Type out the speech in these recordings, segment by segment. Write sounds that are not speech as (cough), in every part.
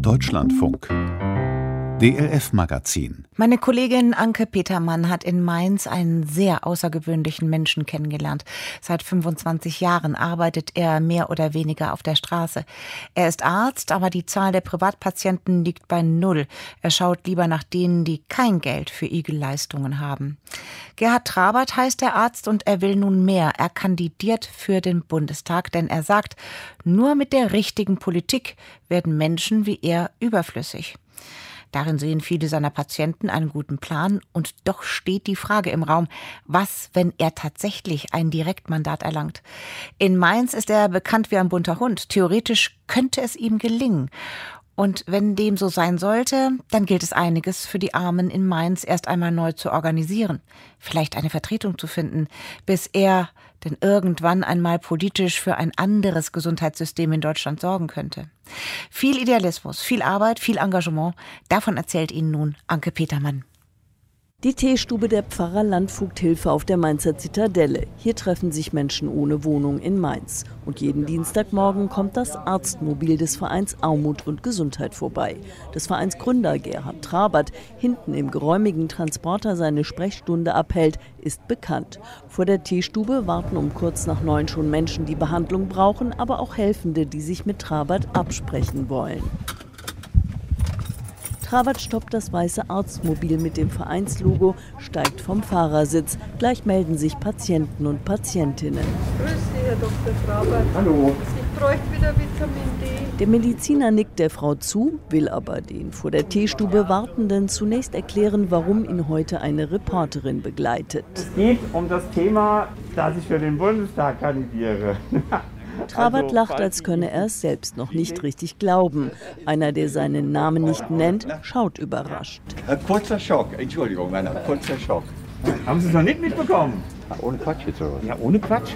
Deutschlandfunk DLF Magazin. Meine Kollegin Anke Petermann hat in Mainz einen sehr außergewöhnlichen Menschen kennengelernt. Seit 25 Jahren arbeitet er mehr oder weniger auf der Straße. Er ist Arzt, aber die Zahl der Privatpatienten liegt bei Null. Er schaut lieber nach denen, die kein Geld für Igelleistungen haben. Gerhard Trabert heißt der Arzt und er will nun mehr. Er kandidiert für den Bundestag, denn er sagt, nur mit der richtigen Politik werden Menschen wie er überflüssig. Darin sehen viele seiner Patienten einen guten Plan und doch steht die Frage im Raum, was, wenn er tatsächlich ein Direktmandat erlangt? In Mainz ist er bekannt wie ein bunter Hund. Theoretisch könnte es ihm gelingen. Und wenn dem so sein sollte, dann gilt es einiges für die Armen in Mainz erst einmal neu zu organisieren, vielleicht eine Vertretung zu finden, bis er denn irgendwann einmal politisch für ein anderes Gesundheitssystem in Deutschland sorgen könnte. Viel Idealismus, viel Arbeit, viel Engagement, davon erzählt Ihnen nun Anke Petermann. Die Teestube der Pfarrer Landvogthilfe auf der Mainzer Zitadelle. Hier treffen sich Menschen ohne Wohnung in Mainz. Und jeden Dienstagmorgen kommt das Arztmobil des Vereins Armut und Gesundheit vorbei. Des Vereins Gründer Gerhard Trabert hinten im geräumigen Transporter seine Sprechstunde abhält, ist bekannt. Vor der Teestube warten um kurz nach neun schon Menschen, die Behandlung brauchen, aber auch Helfende, die sich mit Trabert absprechen wollen. Trabert stoppt das weiße Arztmobil mit dem Vereinslogo, steigt vom Fahrersitz. Gleich melden sich Patienten und Patientinnen. Grüß Sie, Herr Dr. Trabert. Hallo. Ich bräuchte wieder Vitamin D. Der Mediziner nickt der Frau zu, will aber den vor der Teestube Wartenden zunächst erklären, warum ihn heute eine Reporterin begleitet. Es geht um das Thema, dass ich für den Bundestag kandidiere. (laughs) Trabert Also, lacht, als könne er es selbst noch nicht richtig glauben. Einer, der seinen Namen nicht nennt, schaut überrascht. Ein kurzer Schock, Entschuldigung, Männer, kurzer Schock. Haben Sie es noch nicht mitbekommen? Ohne Quatsch jetzt oder was? Ja, ohne Quatsch.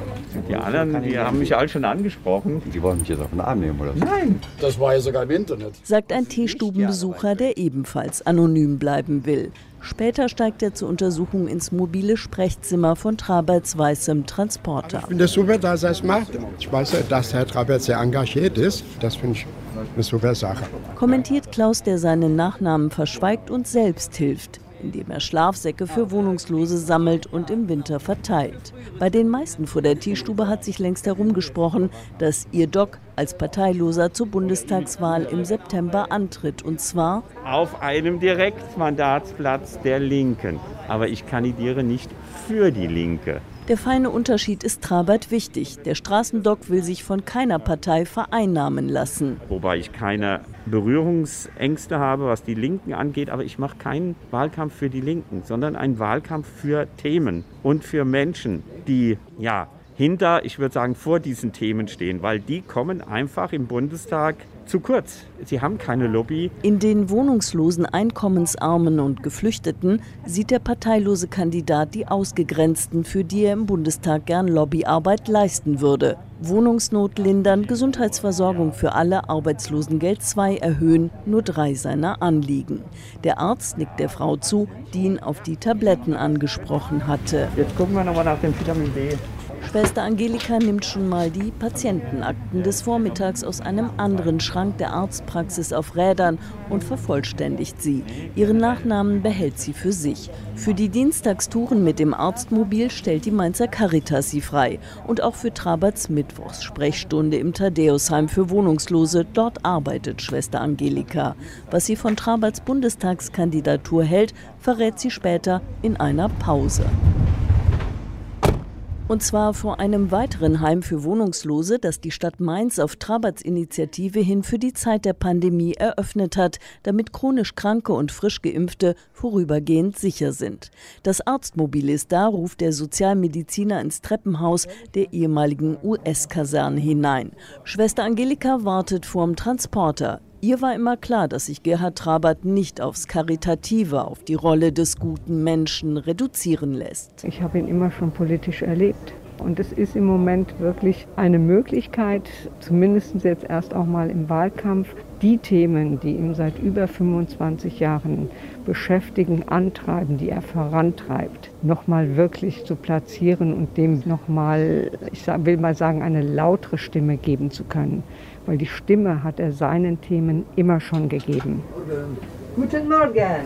Die anderen, die haben mich alle schon angesprochen. Die wollen mich jetzt auf den Arm nehmen oder so? Nein. Das war ja sogar im Internet. sagt ein Teestubenbesucher, der ebenfalls anonym bleiben will. Später steigt er zur Untersuchung ins mobile Sprechzimmer von Traberts weißem Transporter. Ich finde es super, dass er es macht. Ich weiß, ja, dass Herr Trabert sehr engagiert ist. Das finde ich eine super Sache. Kommentiert Klaus, der seinen Nachnamen verschweigt und selbst hilft, indem er Schlafsäcke für Wohnungslose sammelt und im Winter verteilt. Bei den meisten vor der Teestube hat sich längst herumgesprochen, dass ihr Doc als Parteiloser zur Bundestagswahl im September antritt. Und zwar Auf einem Direktmandatsplatz der Linken. Aber ich kandidiere nicht für die Linke. Der feine Unterschied ist Trabert wichtig. Der Straßendoc will sich von keiner Partei vereinnahmen lassen. Wobei ich keine Berührungsängste habe, was die Linken angeht. Aber ich mache keinen Wahlkampf für die Linken, sondern einen Wahlkampf für Themen und für Menschen, die ja hinter, ich würde sagen, vor diesen Themen stehen, weil die kommen einfach im Bundestag zu kurz. Sie haben keine Lobby. In den wohnungslosen Einkommensarmen und Geflüchteten sieht der parteilose Kandidat die Ausgegrenzten, für die er im Bundestag gern Lobbyarbeit leisten würde. Wohnungsnot lindern, Gesundheitsversorgung für alle, Arbeitslosengeld 2 erhöhen, nur drei seiner Anliegen. Der Arzt nickt der Frau zu, die ihn auf die Tabletten angesprochen hatte. Jetzt gucken wir nochmal nach dem Vitamin D. Schwester Angelika nimmt schon mal die Patientenakten des Vormittags aus einem anderen Schrank der Arztpraxis auf Rädern und vervollständigt sie. Ihren Nachnamen behält sie für sich. Für die Dienstagstouren mit dem Arztmobil stellt die Mainzer Caritas sie frei. Und auch für Traberts Mittwochssprechstunde im Thaddäusheim für Wohnungslose. Dort arbeitet Schwester Angelika. Was sie von Traberts Bundestagskandidatur hält, verrät sie später in einer Pause. Und zwar vor einem weiteren Heim für Wohnungslose, das die Stadt Mainz auf Traberts Initiative hin für die Zeit der Pandemie eröffnet hat, damit chronisch Kranke und frisch Geimpfte vorübergehend sicher sind. Das Arztmobil ist da, ruft der Sozialmediziner ins Treppenhaus der ehemaligen US-Kaserne hinein. Schwester Angelika wartet vorm Transporter. Ihr war immer klar, dass sich Gerhard Trabert nicht aufs Karitative, auf die Rolle des guten Menschen reduzieren lässt. Ich habe ihn immer schon politisch erlebt. Und es ist im Moment wirklich eine Möglichkeit, zumindest jetzt erst auch mal im Wahlkampf, die Themen, die ihn seit über 25 Jahren beschäftigen, antreiben, die er vorantreibt, nochmal wirklich zu platzieren und dem nochmal, ich will mal sagen, eine lautere Stimme geben zu können. Weil die Stimme hat er seinen Themen immer schon gegeben. Guten Morgen.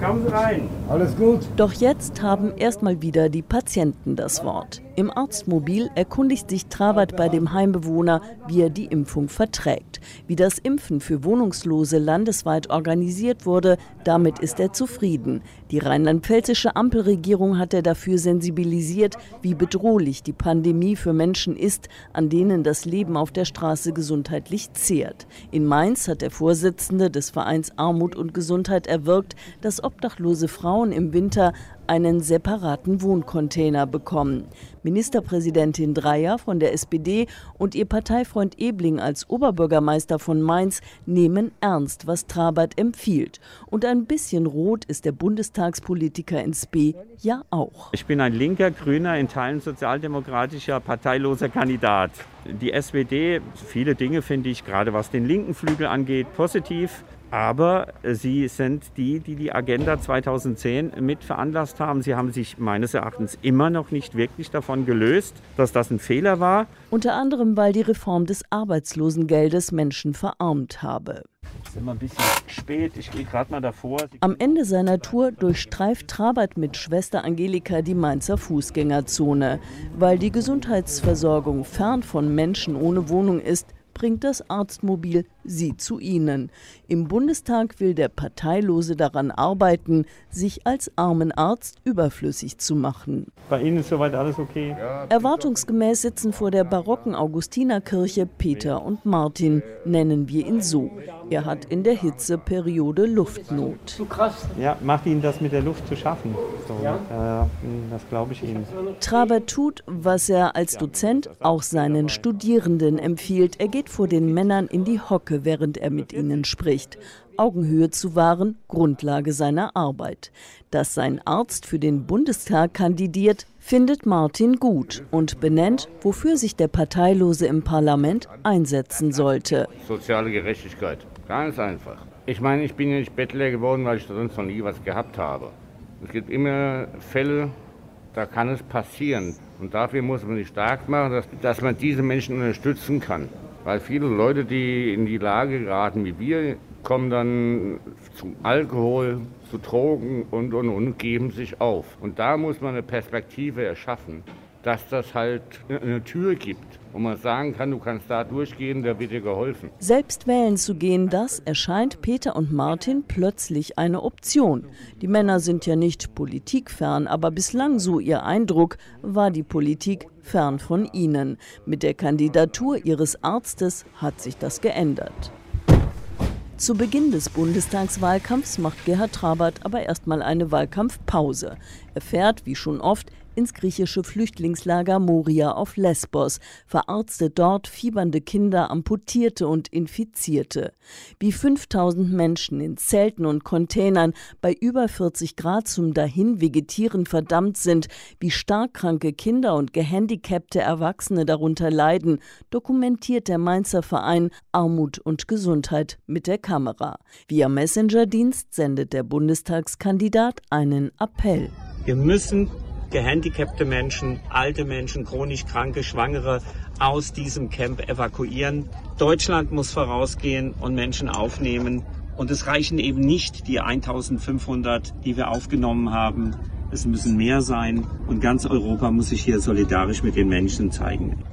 Kommen Sie rein. Alles gut? Doch jetzt haben erstmal wieder die Patienten das Wort. Im Arztmobil erkundigt sich Trabat bei dem Heimbewohner, wie er die Impfung verträgt. Wie das Impfen für Wohnungslose landesweit organisiert wurde, damit ist er zufrieden. Die rheinland-pfälzische Ampelregierung hat er dafür sensibilisiert, wie bedrohlich die Pandemie für Menschen ist, an denen das Leben auf der Straße gesundheitlich zehrt. In Mainz hat der Vorsitzende des Vereins Armut und Gesundheit erwirkt, dass obdachlose Frauen im Winter einen separaten Wohncontainer bekommen. Ministerpräsidentin Dreyer von der SPD und ihr Parteifreund Ebling als Oberbürgermeister von Mainz nehmen ernst, was Trabert empfiehlt. Und ein bisschen rot ist der Bundestagspolitiker ins B ja auch. Ich bin ein linker, grüner, in Teilen sozialdemokratischer, parteiloser Kandidat. Die SPD, viele Dinge finde ich, gerade was den linken Flügel angeht, positiv. Aber Sie sind die, die die Agenda 2010 mit veranlasst haben. Sie haben sich meines Erachtens immer noch nicht wirklich davon gelöst, dass das ein Fehler war. Unter anderem, weil die Reform des Arbeitslosengeldes Menschen verarmt habe. Ist immer ein bisschen spät. Ich gehe gerade mal davor. Am Ende seiner Tour durchstreift Trabert mit Schwester Angelika die Mainzer Fußgängerzone. Weil die Gesundheitsversorgung fern von Menschen ohne Wohnung ist, bringt das Arztmobil sie zu ihnen. Im Bundestag will der Parteilose daran arbeiten, sich als Armenarzt überflüssig zu machen. Bei Ihnen ist soweit alles okay? Erwartungsgemäß sitzen vor der barocken Augustinerkirche Peter und Martin, nennen wir ihn so. Er hat in der Hitzeperiode Luftnot. Ja, macht Ihnen das mit der Luft zu schaffen? So, äh, das glaube ich Ihnen. Traber tut, was er als Dozent auch seinen Studierenden empfiehlt. Er geht vor den Männern in die Hocke, während er mit ihnen spricht. Augenhöhe zu wahren, Grundlage seiner Arbeit. Dass sein Arzt für den Bundestag kandidiert, findet Martin gut und benennt, wofür sich der Parteilose im Parlament einsetzen sollte. Soziale Gerechtigkeit, ganz einfach. Ich meine, ich bin ja nicht Bettler geworden, weil ich sonst noch nie was gehabt habe. Es gibt immer Fälle, da kann es passieren. Und dafür muss man sich stark machen, dass, dass man diese Menschen unterstützen kann. Weil viele Leute, die in die Lage geraten wie wir, kommen dann zum Alkohol, zu Drogen und, und, und, geben sich auf. Und da muss man eine Perspektive erschaffen, dass das halt eine Tür gibt, wo man sagen kann, du kannst da durchgehen, da wird dir geholfen. Selbst wählen zu gehen, das erscheint Peter und Martin plötzlich eine Option. Die Männer sind ja nicht politikfern, aber bislang, so ihr Eindruck, war die Politik fern von ihnen. Mit der Kandidatur ihres Arztes hat sich das geändert. Zu Beginn des Bundestagswahlkampfs macht Gerhard Trabert aber erstmal eine Wahlkampfpause. Er fährt, wie schon oft, ins griechische Flüchtlingslager Moria auf Lesbos, verarztet dort fiebernde Kinder, Amputierte und Infizierte. Wie 5000 Menschen in Zelten und Containern bei über 40 Grad zum Dahinvegetieren verdammt sind, wie stark kranke Kinder und gehandicapte Erwachsene darunter leiden, dokumentiert der Mainzer Verein Armut und Gesundheit mit der Kamera. Via Messenger-Dienst sendet der Bundestagskandidat einen Appell. Wir müssen gehandicapte Menschen, alte Menschen, chronisch kranke, Schwangere aus diesem Camp evakuieren. Deutschland muss vorausgehen und Menschen aufnehmen. Und es reichen eben nicht die 1500, die wir aufgenommen haben. Es müssen mehr sein. Und ganz Europa muss sich hier solidarisch mit den Menschen zeigen.